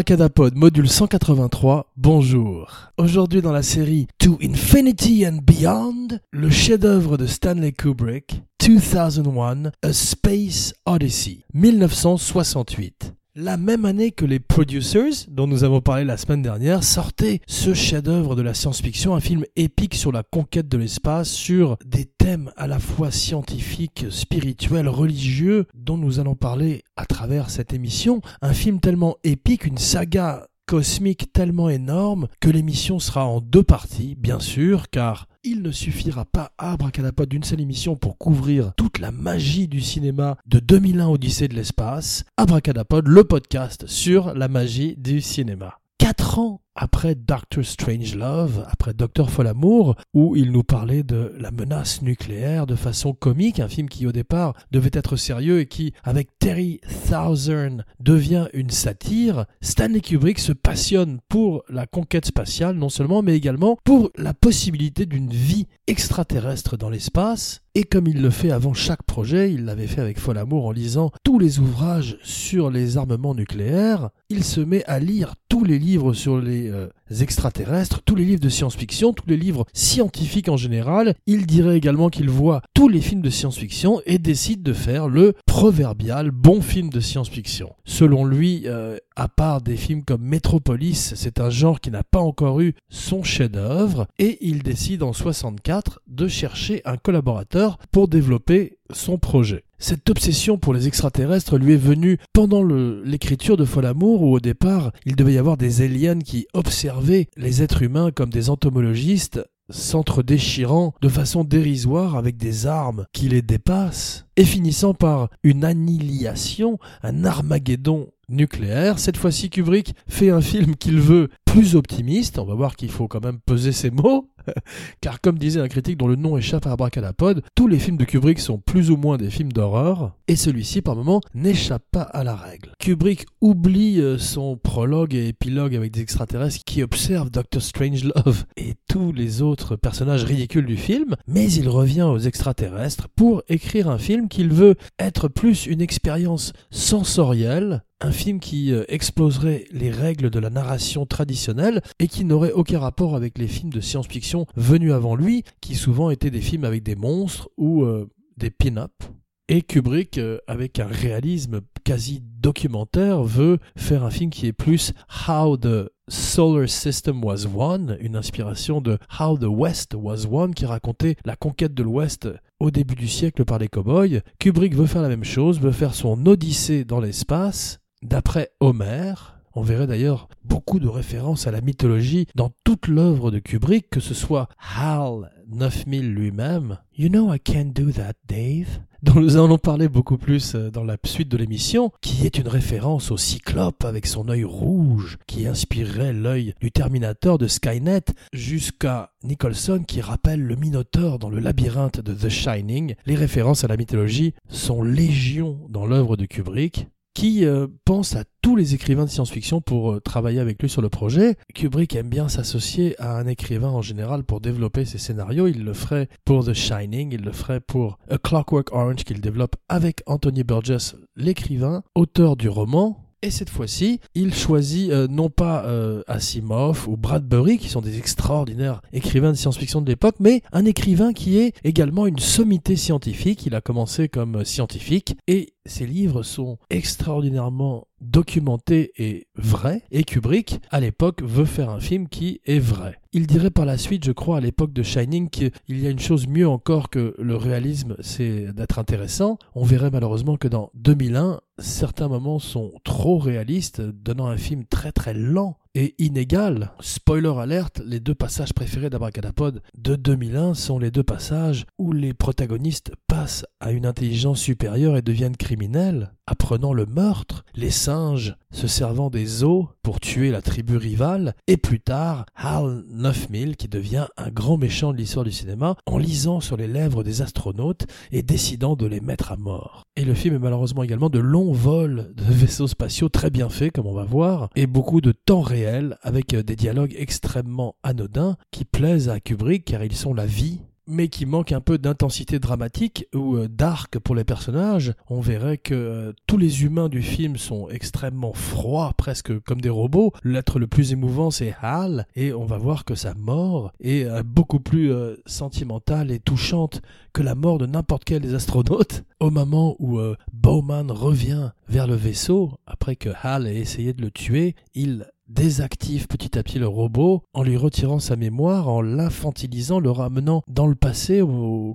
Abracadapod module 183, bonjour. Aujourd'hui dans la série To Infinity and Beyond, le chef-d'œuvre de Stanley Kubrick, 2001, A Space Odyssey, 1968 la même année que les Producers, dont nous avons parlé la semaine dernière, sortait ce chef-d'œuvre de la science-fiction, un film épique sur la conquête de l'espace, sur des thèmes à la fois scientifiques, spirituels, religieux, dont nous allons parler à travers cette émission. Un film tellement épique, une saga cosmique tellement énorme que l'émission sera en deux parties, bien sûr, car il ne suffira pas à Abracadapod d'une seule émission pour couvrir toute la magie du cinéma de 2001 Odyssée de l'espace. Abracadapod, le podcast sur la magie du cinéma. Quatre ans après Doctor Strange Love, après Docteur Folamour, où il nous parlait de la menace nucléaire de façon comique, un film qui au départ devait être sérieux et qui, avec Terry Thousand, devient une satire, Stanley Kubrick se passionne pour la conquête spatiale non seulement, mais également pour la possibilité d'une vie extraterrestre dans l'espace, et comme il le fait avant chaque projet, il l'avait fait avec Folamour en lisant tous les ouvrages sur les armements nucléaires, il se met à lire tous les livres sur les euh, extraterrestres, tous les livres de science-fiction, tous les livres scientifiques en général. Il dirait également qu'il voit tous les films de science-fiction et décide de faire le proverbial bon film de science-fiction. Selon lui, euh, à part des films comme Metropolis, c'est un genre qui n'a pas encore eu son chef-d'œuvre et il décide en 64 de chercher un collaborateur pour développer son projet. Cette obsession pour les extraterrestres lui est venue pendant l'écriture de Folamour où au départ il devait y avoir des aliens qui observaient les êtres humains comme des entomologistes s'entre-déchirant de façon dérisoire avec des armes qui les dépassent et finissant par une annihilation, un Armageddon nucléaire. Cette fois-ci, Kubrick fait un film qu'il veut plus optimiste. On va voir qu'il faut quand même peser ses mots. Car comme disait un critique dont le nom échappe à Abracadapod, tous les films de Kubrick sont plus ou moins des films d'horreur, et celui-ci par moment n'échappe pas à la règle. Kubrick oublie euh, son prologue et épilogue avec des extraterrestres qui observent Doctor Strangelove et tous les autres personnages ridicules du film, mais il revient aux extraterrestres pour écrire un film qu'il veut être plus une expérience sensorielle un film qui euh, exploserait les règles de la narration traditionnelle et qui n'aurait aucun rapport avec les films de science-fiction venus avant lui, qui souvent étaient des films avec des monstres ou euh, des pin-up. Et Kubrick, euh, avec un réalisme quasi documentaire, veut faire un film qui est plus How the Solar System Was Won, une inspiration de How the West Was Won, qui racontait la conquête de l'Ouest au début du siècle par les cowboys. Kubrick veut faire la même chose, veut faire son Odyssée dans l'espace, D'après Homère, on verrait d'ailleurs beaucoup de références à la mythologie dans toute l'œuvre de Kubrick, que ce soit HAL 9000 lui-même, You know I can't do that, Dave, dont nous allons parler beaucoup plus euh, dans la suite de l'émission, qui est une référence au cyclope avec son œil rouge, qui inspirerait l'œil du Terminator de Skynet, jusqu'à Nicholson qui rappelle le Minotaure dans le labyrinthe de The Shining. Les références à la mythologie sont légion dans l'œuvre de Kubrick qui euh, pense à tous les écrivains de science-fiction pour euh, travailler avec lui sur le projet. Kubrick aime bien s'associer à un écrivain en général pour développer ses scénarios. Il le ferait pour The Shining, il le ferait pour A Clockwork Orange qu'il développe avec Anthony Burgess, l'écrivain, auteur du roman et cette fois-ci, il choisit euh, non pas euh, Asimov ou Bradbury, qui sont des extraordinaires écrivains de science-fiction de l'époque, mais un écrivain qui est également une sommité scientifique. Il a commencé comme scientifique et ses livres sont extraordinairement documentés et vrais. Et Kubrick, à l'époque, veut faire un film qui est vrai. Il dirait par la suite, je crois, à l'époque de Shining, qu'il y a une chose mieux encore que le réalisme, c'est d'être intéressant. On verrait malheureusement que dans 2001, certains moments sont trop réalistes, donnant un film très très lent et inégal. Spoiler alerte, les deux passages préférés d'Abracadapod de 2001 sont les deux passages où les protagonistes passent à une intelligence supérieure et deviennent criminels, apprenant le meurtre, les singes se servant des os pour tuer la tribu rivale, et plus tard Hal 9000 qui devient un grand méchant de l'histoire du cinéma en lisant sur les lèvres des astronautes et décidant de les mettre à mort. Et le film est malheureusement également de longs vols de vaisseaux spatiaux très bien faits comme on va voir, et beaucoup de temps réel avec des dialogues extrêmement anodins qui plaisent à Kubrick car ils sont la vie mais qui manque un peu d'intensité dramatique ou euh, d'arc pour les personnages. On verrait que euh, tous les humains du film sont extrêmement froids, presque comme des robots. L'être le plus émouvant, c'est Hal, et on va voir que sa mort est euh, beaucoup plus sentimentale et touchante que la mort de n'importe quel des astronautes. Au moment où Bowman revient vers le vaisseau, après que Hal ait essayé de le tuer, il désactive petit à petit le robot en lui retirant sa mémoire, en l'infantilisant, le ramenant dans le passé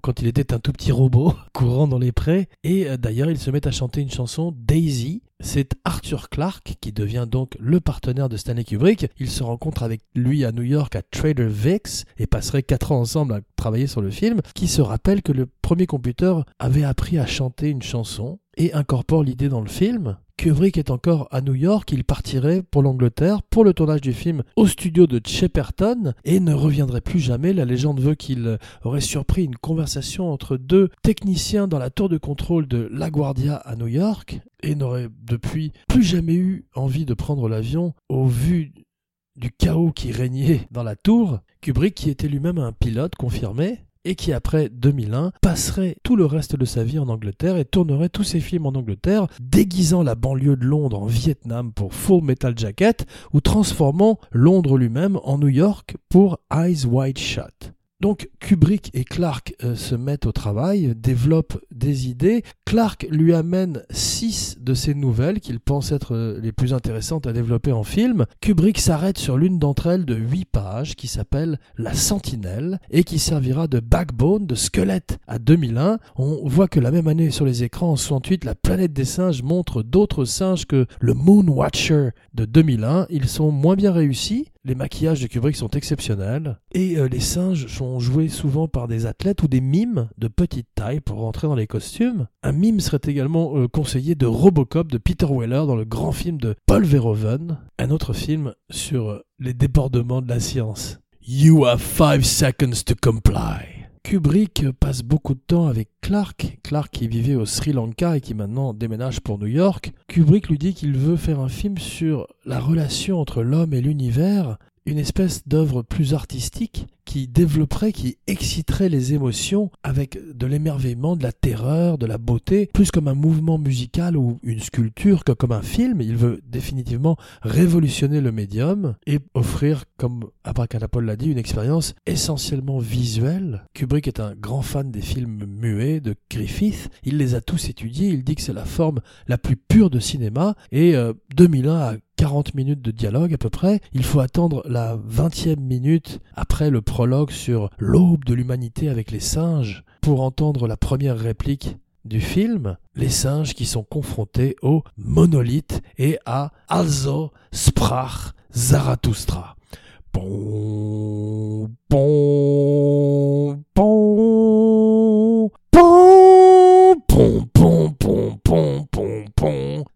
quand il était un tout petit robot courant dans les prés. Et euh, d'ailleurs, il se met à chanter une chanson Daisy. C'est Arthur Clarke qui devient donc le partenaire de Stanley Kubrick. Il se rencontre avec lui à New York à Trader Vic's et passerait quatre ans ensemble à travailler sur le film, qui se rappelle que le premier computer avait appris à chanter une chanson et incorpore l'idée dans le film. Kubrick est encore à New York, il partirait pour l'Angleterre pour le tournage du film au studio de Shepperton et ne reviendrait plus jamais. La légende veut qu'il aurait surpris une conversation entre deux techniciens dans la tour de contrôle de LaGuardia à New York et n'aurait depuis plus jamais eu envie de prendre l'avion au vu du chaos qui régnait dans la tour. Kubrick, qui était lui-même un pilote confirmé, et qui après 2001 passerait tout le reste de sa vie en Angleterre et tournerait tous ses films en Angleterre, déguisant la banlieue de Londres en Vietnam pour Full Metal Jacket ou transformant Londres lui-même en New York pour Eyes Wide Shut. Donc Kubrick et Clark euh, se mettent au travail, développent des idées. Clark lui amène six de ces nouvelles qu'il pense être euh, les plus intéressantes à développer en film. Kubrick s'arrête sur l'une d'entre elles de huit pages qui s'appelle La Sentinelle et qui servira de backbone, de squelette à 2001. On voit que la même année sur les écrans en 68, La planète des singes montre d'autres singes que le Moon Watcher de 2001. Ils sont moins bien réussis. Les maquillages de Kubrick sont exceptionnels et euh, les singes sont joués souvent par des athlètes ou des mimes de petite taille pour rentrer dans les costumes. Un mime serait également euh, conseillé de Robocop de Peter Weller dans le grand film de Paul Verhoeven, un autre film sur euh, les débordements de la science. You have five seconds to comply. Kubrick passe beaucoup de temps avec Clark, Clark qui vivait au Sri Lanka et qui maintenant déménage pour New York. Kubrick lui dit qu'il veut faire un film sur la relation entre l'homme et l'univers, une espèce d'œuvre plus artistique qui développerait, qui exciterait les émotions avec de l'émerveillement, de la terreur, de la beauté, plus comme un mouvement musical ou une sculpture que comme un film. Il veut définitivement révolutionner le médium et offrir, comme Abracadapod l'a dit, une expérience essentiellement visuelle. Kubrick est un grand fan des films muets de Griffith. Il les a tous étudiés. Il dit que c'est la forme la plus pure de cinéma et euh, 2001 a 40 minutes de dialogue à peu près. Il faut attendre la 20e minute après le prologue sur l'aube de l'humanité avec les singes pour entendre la première réplique du film, les singes qui sont confrontés au monolithe et à Also sprach Zarathustra.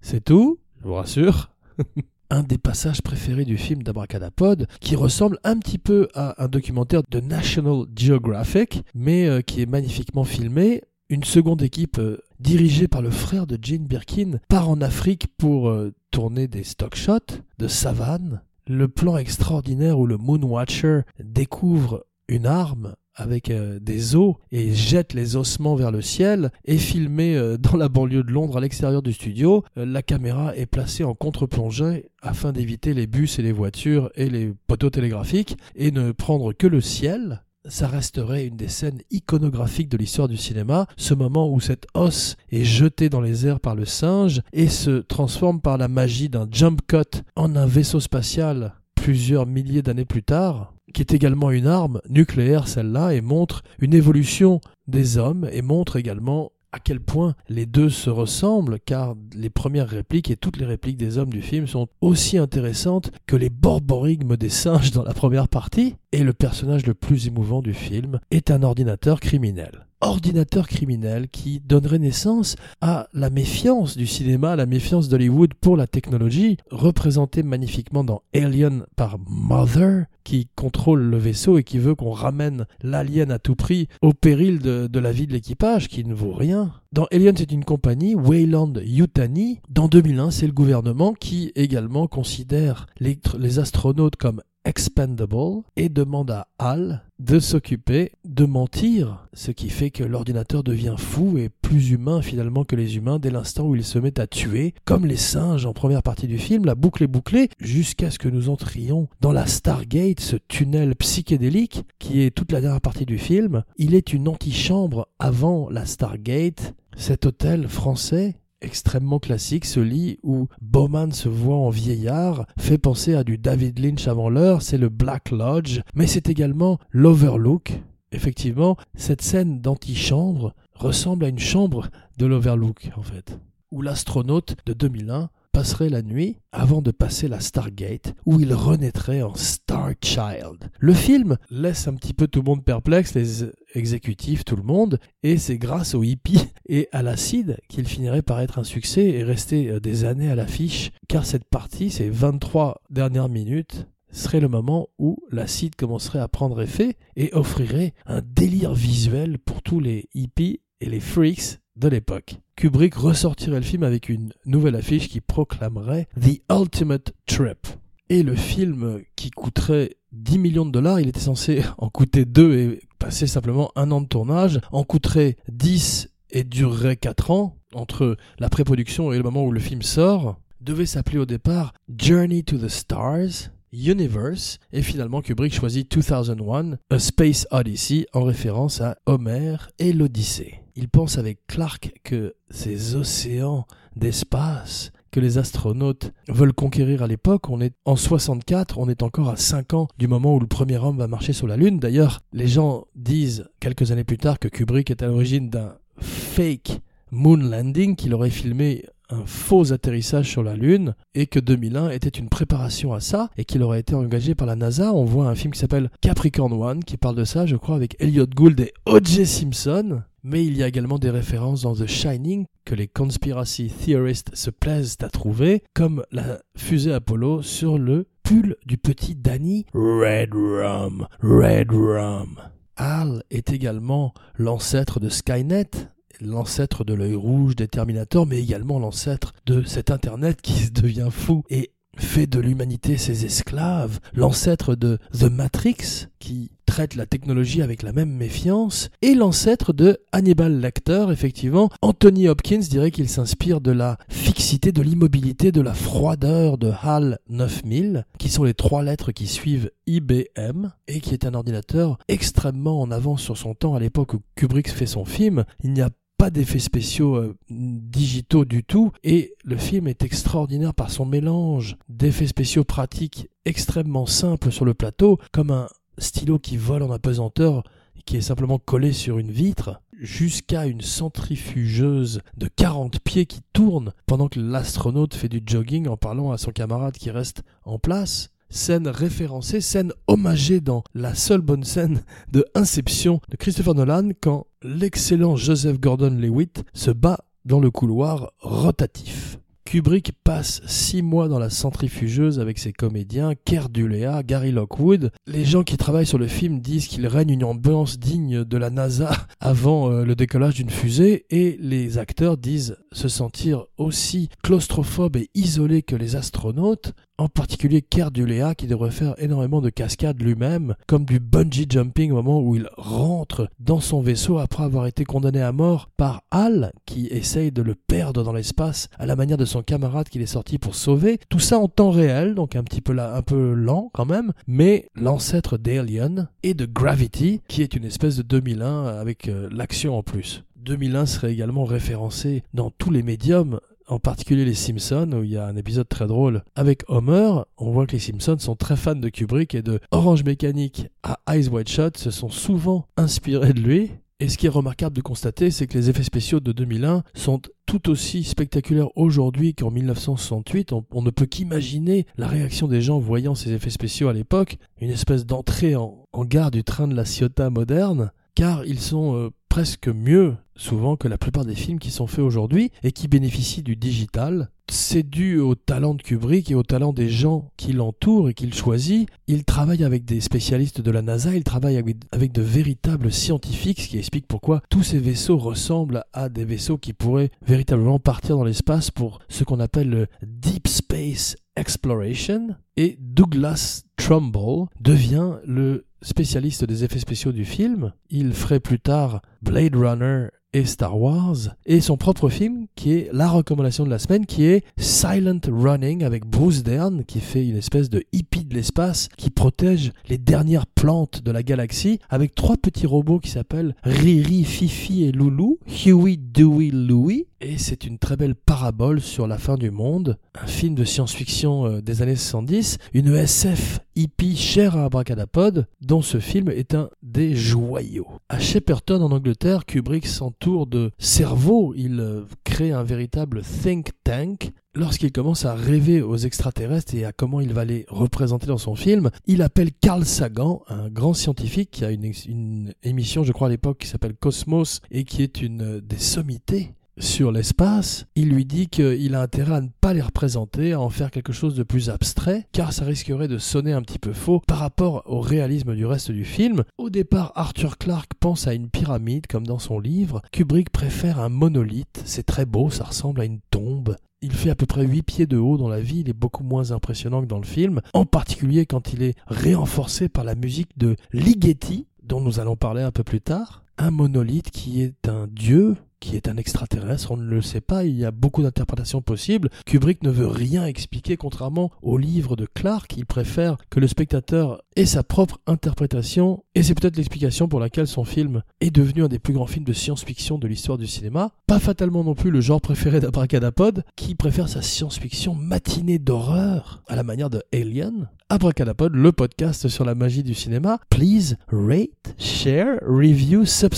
C'est tout, je vous rassure. un des passages préférés du film d'Abracadapod, qui ressemble un petit peu à un documentaire de National Geographic, mais euh, qui est magnifiquement filmé. Une seconde équipe euh, dirigée par le frère de Gene Birkin part en Afrique pour euh, tourner des stock shots de savane. Le plan extraordinaire où le Moonwatcher découvre une arme avec euh, des os et jette les ossements vers le ciel est filmé euh, dans la banlieue de Londres à l'extérieur du studio. Euh, la caméra est placée en contre-plongée afin d'éviter les bus et les voitures et les poteaux télégraphiques et ne prendre que le ciel. Ça resterait une des scènes iconographiques de l'histoire du cinéma, ce moment où cet os est jeté dans les airs par le singe et se transforme par la magie d'un jump cut en un vaisseau spatial plusieurs milliers d'années plus tard, qui est également une arme nucléaire celle-là, et montre une évolution des hommes, et montre également à quel point les deux se ressemblent, car les premières répliques et toutes les répliques des hommes du film sont aussi intéressantes que les borborigmes des singes dans la première partie, et le personnage le plus émouvant du film est un ordinateur criminel ordinateur criminel qui donnerait naissance à la méfiance du cinéma, la méfiance d'Hollywood pour la technologie, représentée magnifiquement dans Alien par Mother, qui contrôle le vaisseau et qui veut qu'on ramène l'alien à tout prix au péril de, la vie de l'équipage qui ne vaut rien. Dans Alien, c'est une compagnie, Wayland Yutani. Dans 2001, c'est le gouvernement qui également considère les astronautes comme expendable et demande à Hal de s'occuper de mentir, ce qui fait que l'ordinateur devient fou et plus humain finalement que les humains dès l'instant où il se met à tuer, comme les singes en première partie du film, la boucle est bouclée jusqu'à ce que nous entrions dans la Stargate, ce tunnel psychédélique qui est toute la dernière partie du film. Il est une antichambre avant la Stargate, cet hôtel français extrêmement classique, ce lit où Bowman se voit en vieillard, fait penser à du David Lynch avant l'heure, c'est le Black Lodge, mais c'est également l'Overlook. Effectivement, cette scène d'antichambre ressemble à une chambre de l'Overlook, en fait, où l'astronaute de 2001 passerait la nuit avant de passer la Stargate, où il renaîtrait en Star Child. Le film laisse un petit peu tout le monde perplexe, les exécutifs, tout le monde, et c'est grâce aux hippies et à l'acide qu'il finirait par être un succès et rester euh, des années à l'affiche, car cette partie, ces 23 dernières minutes, serait le moment où l'acide commencerait à prendre effet et offrirait un délire visuel pour tous les hippies et les freaks de l'époque. Kubrick ressortirait le film avec une nouvelle affiche qui proclamerait The Ultimate Trip. Et le film qui coûterait 10 millions de dollars, il était censé en coûter 2 et passer simplement un an de tournage, en coûterait 10 et durerait 4 ans entre la pré-production et le moment où le film sort, devait s'appeler au départ Journey to the Stars, Universe, et finalement Kubrick choisit 2001, A Space Odyssey, en référence à Homer et l'Odyssée. Il pense avec Clark que ces océans d'espace que les astronautes veulent conquérir à l'époque, on est en 64, on est encore à 5 ans du moment où le premier homme va marcher sur la Lune. D'ailleurs, les gens disent quelques années plus tard que Kubrick est à l'origine d'un fake moon landing qu'il aurait filmé un faux atterrissage sur la Lune et que 2001 était une préparation à ça et qu'il aurait été engagé par la NASA. On voit un film qui s'appelle Capricorn One qui parle de ça, je crois, avec Elliot Gould et O.J. Simpson. Mais il y a également des références dans The Shining que les conspiracy theorists se plaisent à trouver, comme la fusée Apollo sur le pull du petit Danny Red Rum, Red Rum. Al est également l'ancêtre de Skynet, l'ancêtre de l'œil rouge des Terminators, mais également l'ancêtre de cet Internet qui devient fou et fait de l'humanité ses esclaves, l'ancêtre de The Matrix, qui traite la technologie avec la même méfiance, et l'ancêtre de Hannibal Lecter, effectivement. Anthony Hopkins dirait qu'il s'inspire de la fixité, de l'immobilité, de la froideur de HAL 9000, qui sont les trois lettres qui suivent IBM, et qui est un ordinateur extrêmement en avance sur son temps à l'époque où Kubrick fait son film. Il n'y a pas d'effets spéciaux euh, digitaux du tout, et le film est extraordinaire par son mélange d'effets spéciaux pratiques extrêmement simples sur le plateau, comme un stylo qui vole en apesanteur qui est simplement collé sur une vitre, jusqu'à une centrifugeuse de 40 pieds qui tourne pendant que l'astronaute fait du jogging en parlant à son camarade qui reste en place scène référencée, scène hommagée dans la seule bonne scène de Inception de Christopher Nolan quand l'excellent Joseph Gordon-Lewitt se bat dans le couloir rotatif. Kubrick passe six mois dans la centrifugeuse avec ses comédiens, Kerr Dulea, Gary Lockwood. Les gens qui travaillent sur le film disent qu'il règne une ambiance digne de la NASA avant euh, le décollage d'une fusée et les acteurs disent se sentir aussi claustrophobes et isolés que les astronautes en particulier Kerr Dulea qui devrait faire énormément de cascades lui-même, comme du bungee jumping au moment où il rentre dans son vaisseau après avoir été condamné à mort par Hal qui essaye de le perdre dans l'espace à la manière de son camarade qu'il est sorti pour sauver. Tout ça en temps réel, donc un petit peu là, un peu lent quand même, mais l'ancêtre d'Alien et de Gravity qui est une espèce de 2001 avec euh, l'action en plus. 2001 serait également référencé dans tous les médiums en particulier les Simpsons, où il y a un épisode très drôle avec Homer. On voit que les Simpsons sont très fans de Kubrick et de Orange Mécanique à Eyes Wide Shut se sont souvent inspirés de lui. Et ce qui est remarquable de constater, c'est que les effets spéciaux de 2001 sont tout aussi spectaculaires aujourd'hui qu'en 1968. On, ne peut qu'imaginer la réaction des gens voyant ces effets spéciaux à l'époque, une espèce d'entrée en, gare du train de la Ciotat moderne, car ils sont euh, presque mieux souvent que la plupart des films qui sont faits aujourd'hui et qui bénéficient du digital. C'est dû au talent de Kubrick et au talent des gens qui l'entourent et qu'il choisit. Il travaille avec des spécialistes de la NASA, il travaille avec, de véritables scientifiques, ce qui explique pourquoi tous ces vaisseaux ressemblent à des vaisseaux qui pourraient véritablement partir dans l'espace pour ce qu'on appelle le Deep Space Exploration. Et Douglas Trumbull devient le spécialiste des effets spéciaux du film. Il ferait plus tard Blade Runner et Star Wars, et son propre film qui est la recommandation de la semaine, qui est Silent Running avec Bruce Dern, qui fait une espèce de hippie de l'espace, qui protège les dernières plantes de la galaxie, avec trois petits robots qui s'appellent Riri, Fifi et Loulou, Huey, Dewey, Louie, et c'est une très belle parabole sur la fin du monde, un film de science-fiction euh, des années 70, une SF hippie chère à Abracadapod, dont ce film est un des joyaux. À Shepperton en Angleterre, Kubrick s'entoure de cerveaux, il euh, crée un véritable think tank. Lorsqu'il commence à rêver aux extraterrestres et à comment il va les représenter dans son film, il appelle Carl Sagan, un grand scientifique qui a une, une émission, je crois à l'époque, qui s'appelle Cosmos et qui est une des sommités sur l'espace, il lui dit qu'il a intérêt à ne pas les représenter, à en faire quelque chose de plus abstrait, car ça risquerait de sonner un petit peu faux par rapport au réalisme du reste du film. Au départ, Arthur Clarke pense à une pyramide, comme dans son livre. Kubrick préfère un monolithe, c'est très beau, ça ressemble à une tombe. Il fait à peu près 8 pieds de haut dans la vie, il est beaucoup moins impressionnant que dans le film, en particulier quand il est réenforcé par la musique de Ligeti, dont nous allons parler un peu plus tard. Un monolithe qui est un dieu, qui est un extraterrestre, on ne le sait pas, il y a beaucoup d'interprétations possibles. Kubrick ne veut rien expliquer, contrairement au livre de Clark, il préfère que le spectateur ait sa propre interprétation, et c'est peut-être l'explication pour laquelle son film est devenu un des plus grands films de science-fiction de l'histoire du cinéma. Pas fatalement non plus le genre préféré d'Abracadapod, qui préfère sa science-fiction matinée d'horreur, à la manière de Alien. Abracadapod, le podcast sur la magie du cinéma. Please rate, share, review, subscribe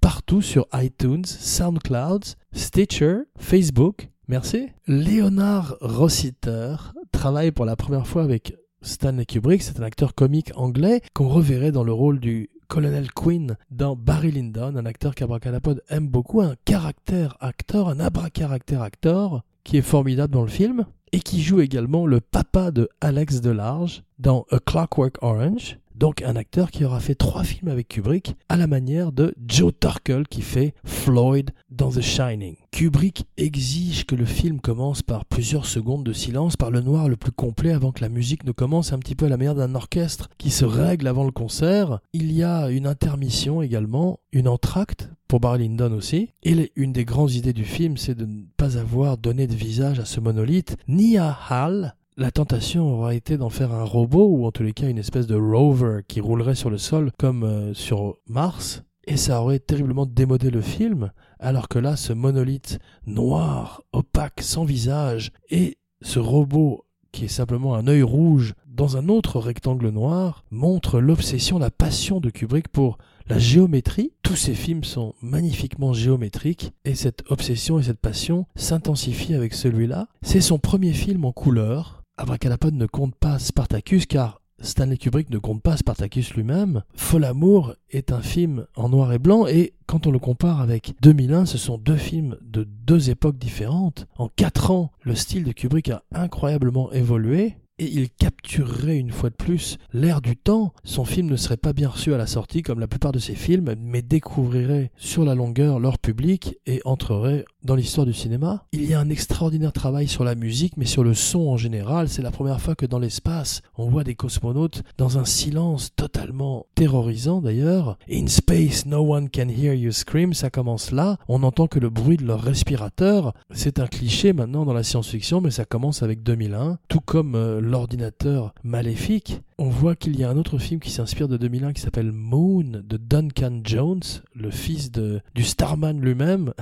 partout sur iTunes, SoundCloud, Stitcher, Facebook. Merci. Léonard Rossiter travaille pour la première fois avec Stanley Kubrick. C'est un acteur comique anglais qu'on reverrait dans le rôle du Colonel Quinn dans Barry Lyndon, un acteur qu'Abracadapod aime beaucoup, un caractère acteur, un abracaractère acteur qui est formidable dans le film et qui joue également le papa de Alex Delarge dans A Clockwork Orange, donc un acteur qui aura fait trois films avec Kubrick, à la manière de Joe Turkel qui fait Floyd dans The Shining. Kubrick exige que le film commence par plusieurs secondes de silence, par le noir le plus complet avant que la musique ne commence, un petit peu à la manière d'un orchestre qui se règle avant le concert. Il y a une intermission également, une entracte pour Barry Lyndon aussi. Et une des grandes idées du film, c'est de ne pas avoir donné de visage à ce monolithe, ni à Hal, la tentation aura été d'en faire un robot ou en tous les cas une espèce de rover qui roulerait sur le sol comme euh, sur Mars. Et ça aurait terriblement démodé le film, alors que là, ce monolithe noir, opaque, sans visage, et ce robot qui est simplement un œil rouge dans un autre rectangle noir, montre l'obsession, la passion de Kubrick pour la géométrie. Tous ces films sont magnifiquement géométriques et cette obsession et cette passion s'intensifient avec celui-là. C'est son premier film en couleur, Abracadapod ne compte pas Spartacus car Stanley Kubrick ne compte pas Spartacus lui-même. Fol Amour est un film en noir et blanc et quand on le compare avec 2001, ce sont deux films de deux époques différentes. En quatre ans, le style de Kubrick a incroyablement évolué et il capturerait une fois de plus l'air du temps. Son film ne serait pas bien reçu à la sortie comme la plupart de ses films, mais découvrirait sur la longueur leur public et entrerait dans l'histoire du cinéma. Il y a un extraordinaire travail sur la musique, mais sur le son en général. C'est la première fois que dans l'espace, on voit des cosmonautes dans un silence totalement terrorisant d'ailleurs. In space, no one can hear you scream, ça commence là. On n'entend que le bruit de leur respirateur. C'est un cliché maintenant dans la science-fiction, mais ça commence avec 2001, tout comme euh, l'ordinateur maléfique on voit qu'il y a un autre film qui s'inspire de 2001 qui s'appelle Moon de Duncan Jones, le fils de, du Starman lui-même.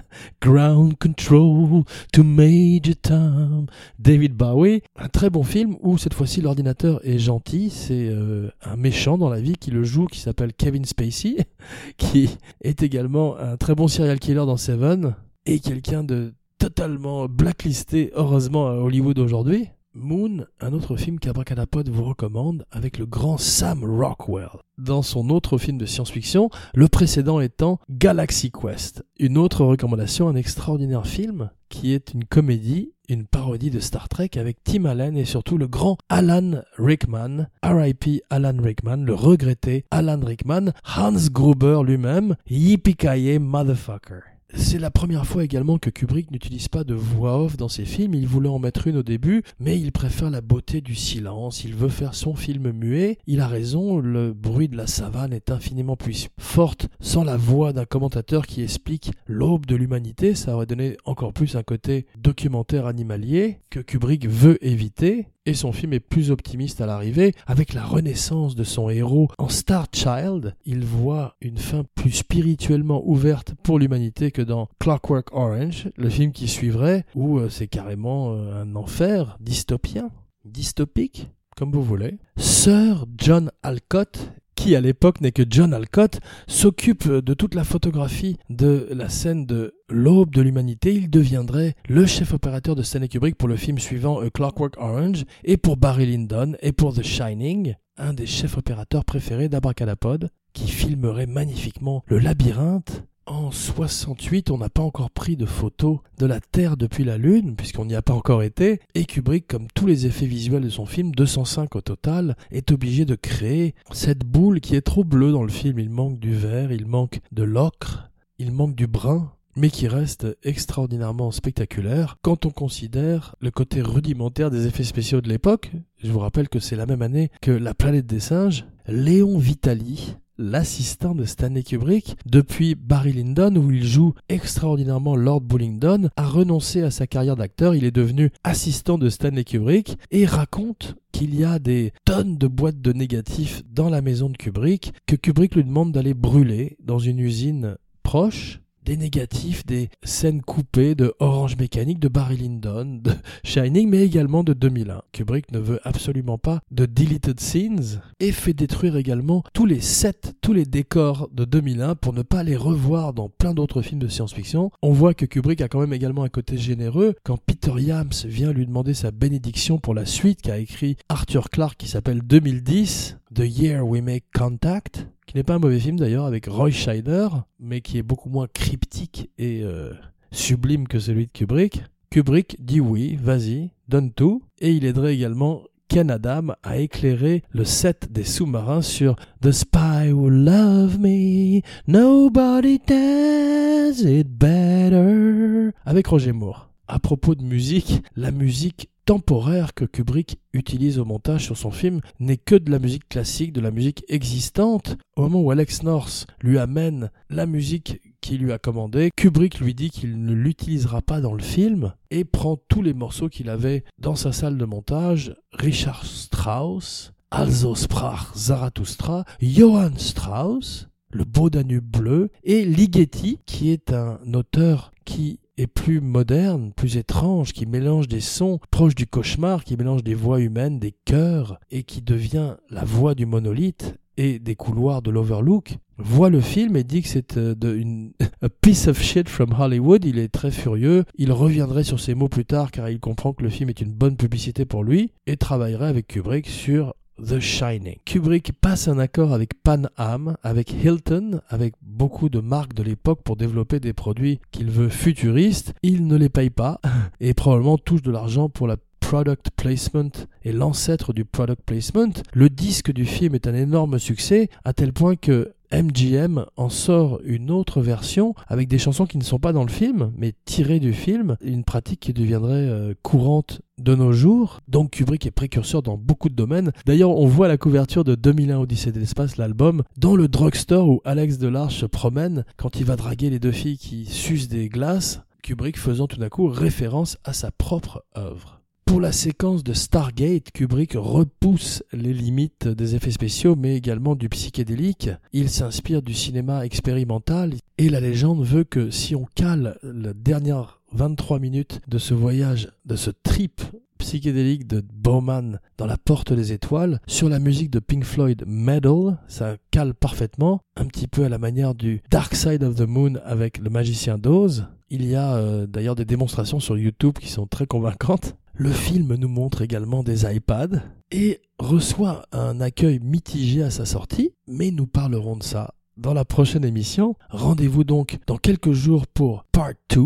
Ground Control to Major Tom. David Bowie. Un très bon film où cette fois-ci l'ordinateur est gentil. C'est euh, un méchant dans la vie qui le joue qui s'appelle Kevin Spacey, qui est également un très bon serial killer dans Seven et quelqu'un de totalement blacklisté, heureusement, à Hollywood aujourd'hui. Moon, un autre film qu'Abracadapod vous recommande avec le grand Sam Rockwell. Dans son autre film de science-fiction, le précédent étant Galaxy Quest. Une autre recommandation, un extraordinaire film qui est une comédie, une parodie de Star Trek avec Tim Allen et surtout le grand Alan Rickman, RIP Alan Rickman, le regretté Alan Rickman, Hans Gruber lui-même, Yippee Motherfucker. C'est la première fois également que Kubrick n'utilise pas de voix off dans ses films. Il voulait en mettre une au début, mais il préfère la beauté du silence. Il veut faire son film muet. Il a raison, le bruit de la savane est infiniment plus forte sans la voix d'un commentateur qui explique l'aube de l'humanité. Ça aurait donné encore plus un côté documentaire animalier que Kubrick veut éviter et son film est plus optimiste à l'arrivée. Avec la renaissance de son héros en Star Child, il voit une fin plus spirituellement ouverte pour l'humanité que dans Clockwork Orange, le film qui suivrait, où euh, c'est carrément euh, un enfer dystopien, dystopique, comme vous voulez. Sir John Alcott qui à l'époque n'est que John Alcott, s'occupe de toute la photographie de la scène de l'aube de l'humanité. Il deviendrait le chef opérateur de Stanley Kubrick pour le film suivant Clockwork Orange et pour Barry Lyndon et pour The Shining, un des chefs opérateurs préférés d'Abracadapod, qui filmerait magnifiquement le labyrinthe en 68, on n'a pas encore pris de photos de la Terre depuis la Lune, puisqu'on n'y a pas encore été, et Kubrick, comme tous les effets visuels de son film, 205 au total, est obligé de créer cette boule qui est trop bleue dans le film. Il manque du vert, il manque de l'ocre, il manque du brun, mais qui reste extraordinairement spectaculaire quand on considère le côté rudimentaire des effets spéciaux de l'époque. Je vous rappelle que c'est la même année que La planète des singes. Léon Vitali l'assistant de Stanley Kubrick depuis Barry Lyndon où il joue extraordinairement Lord Bullingdon, a renoncé à sa carrière d'acteur, il est devenu assistant de Stanley Kubrick et raconte qu'il y a des tonnes de boîtes de négatifs dans la maison de Kubrick que Kubrick lui demande d'aller brûler dans une usine proche des négatifs, des scènes coupées de Orange Mécanique, de Barry Lyndon, de Shining, mais également de 2001. Kubrick ne veut absolument pas de deleted scenes et fait détruire également tous les sets, tous les décors de 2001 pour ne pas les revoir dans plein d'autres films de science-fiction. On voit que Kubrick a quand même également un côté généreux quand Peter Yams vient lui demander sa bénédiction pour la suite qu'a écrit Arthur Clarke qui s'appelle 2010, The Year We Make Contact qui n'est pas un mauvais film d'ailleurs, avec Roy Scheider, mais qui est beaucoup moins cryptique et euh, sublime que celui de Kubrick. Kubrick dit oui, vas-y, donne tout, et il aiderait également Ken Adam à éclairer le set des sous-marins sur The Spy Who Love Me, Nobody Does It Better, avec Roger Moore. À propos de musique, la musique temporaire que Kubrick utilise au montage sur son film n'est que de la musique classique, de la musique existante. Au moment où Alex North lui amène la musique qu'il lui a commandée, Kubrick lui dit qu'il ne l'utilisera pas dans le film et prend tous les morceaux qu'il avait dans sa salle de montage, Richard Strauss, Also sprach Zarathustra, Johann Strauss, le beau Danube bleu, et Ligeti, qui est un auteur qui est plus moderne, plus étrange, qui mélange des sons proches du cauchemar, qui mélange des voix humaines, des chœurs, et qui devient la voix du monolithe et des couloirs de l'Overlook, voit le film et dit que c'est euh, une piece of shit from Hollywood. Il est très furieux. Il reviendrait sur ces mots plus tard car il comprend que le film est une bonne publicité pour lui et travaillerait avec Kubrick sur The Shining. Kubrick passe un accord avec Pan Am, avec Hilton, avec beaucoup de marques de l'époque pour développer des produits qu'il veut futuristes. Il ne les paye pas et probablement touche de l'argent pour la product placement et l'ancêtre du product placement. Le disque du film est un énorme succès à tel point que MGM en sort une autre version avec des chansons qui ne sont pas dans le film, mais tirées du film, une pratique qui deviendrait euh, courante de nos jours. Donc Kubrick est précurseur dans beaucoup de domaines. D'ailleurs, on voit la couverture de 2001 Odyssée de l'espace, l'album, dans le drugstore où Alex Delarge se promène quand il va draguer les deux filles qui sucent des glaces. Kubrick faisant tout d'un coup référence à sa propre œuvre. Pour la séquence de Stargate, Kubrick repousse les limites des effets spéciaux mais également du psychédélique. Il s'inspire du cinéma expérimental et la légende veut que si on cale la dernière 23 minutes de ce voyage, de ce trip psychédélique de Bowman dans La Porte des Étoiles, sur la musique de Pink Floyd Metal, ça cale parfaitement, un petit peu à la manière du Dark Side of the Moon avec le magicien d'Oz. Il y a euh, d'ailleurs des démonstrations sur YouTube qui sont très convaincantes. Le film nous montre également des iPads et reçoit un accueil mitigé à sa sortie, mais nous parlerons de ça dans la prochaine émission. Rendez-vous donc dans quelques jours pour Part 2.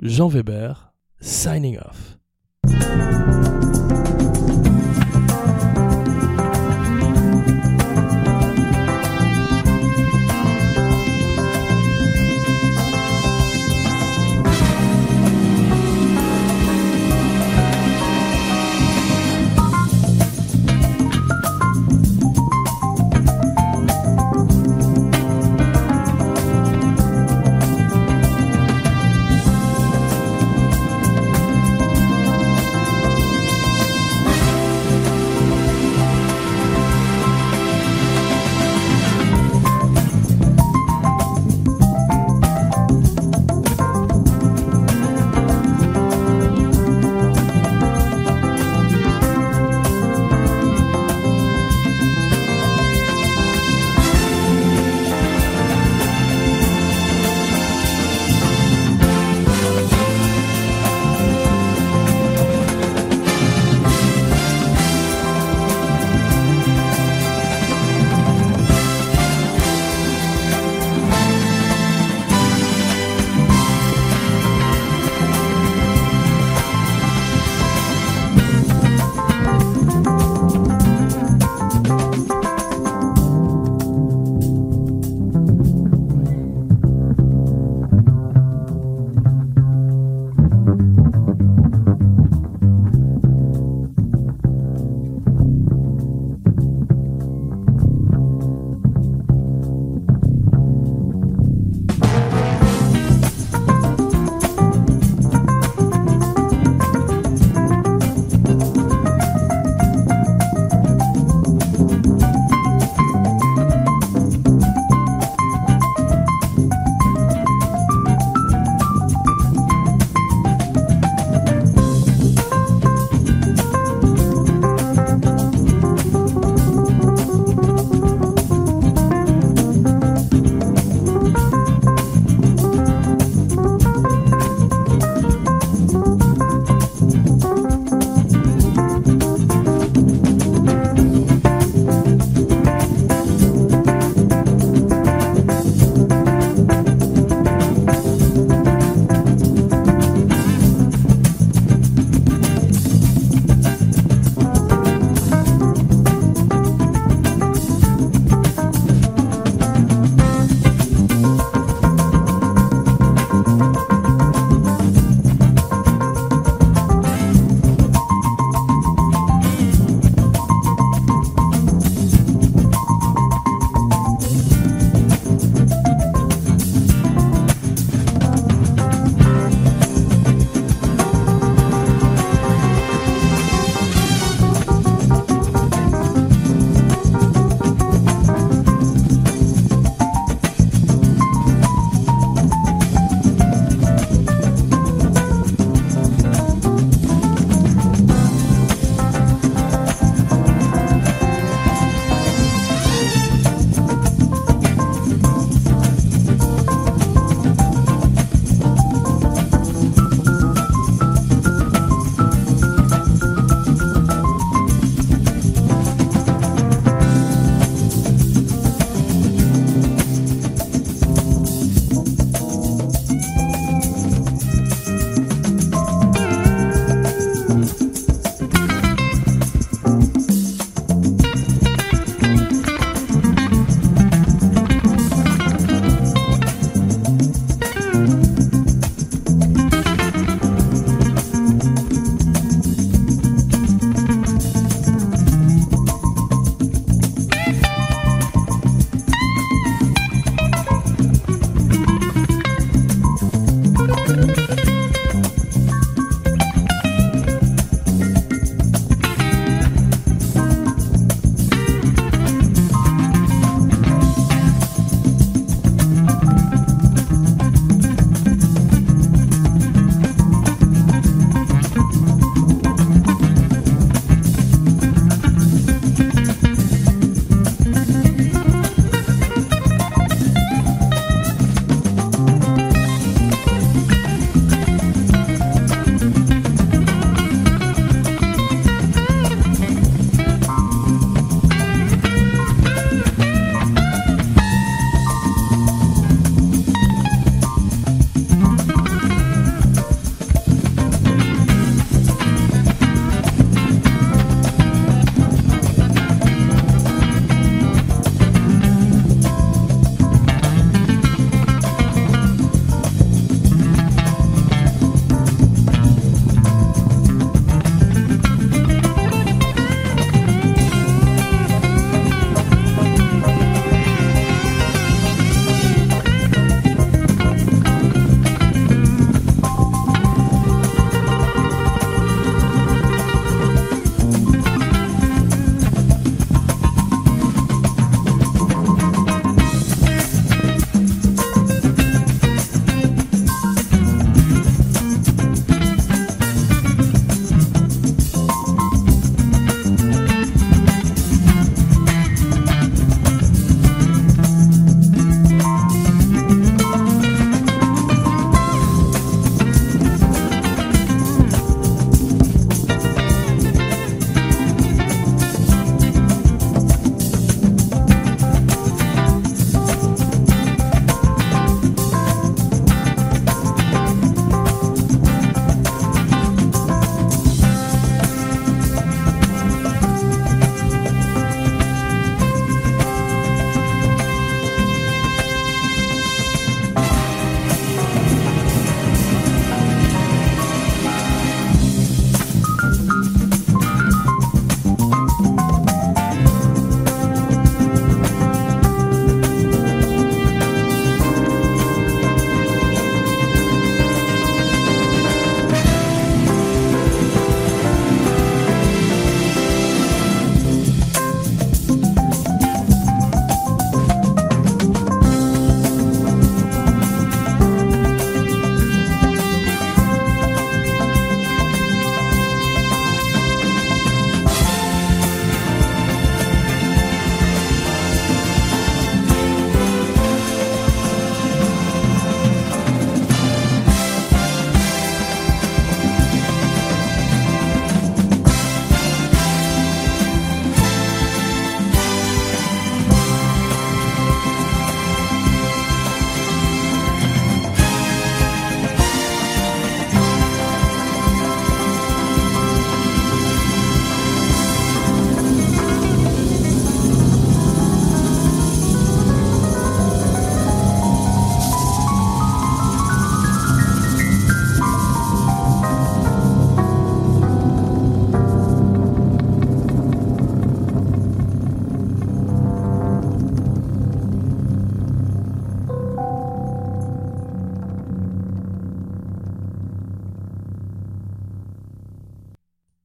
Jean Weber, signing off.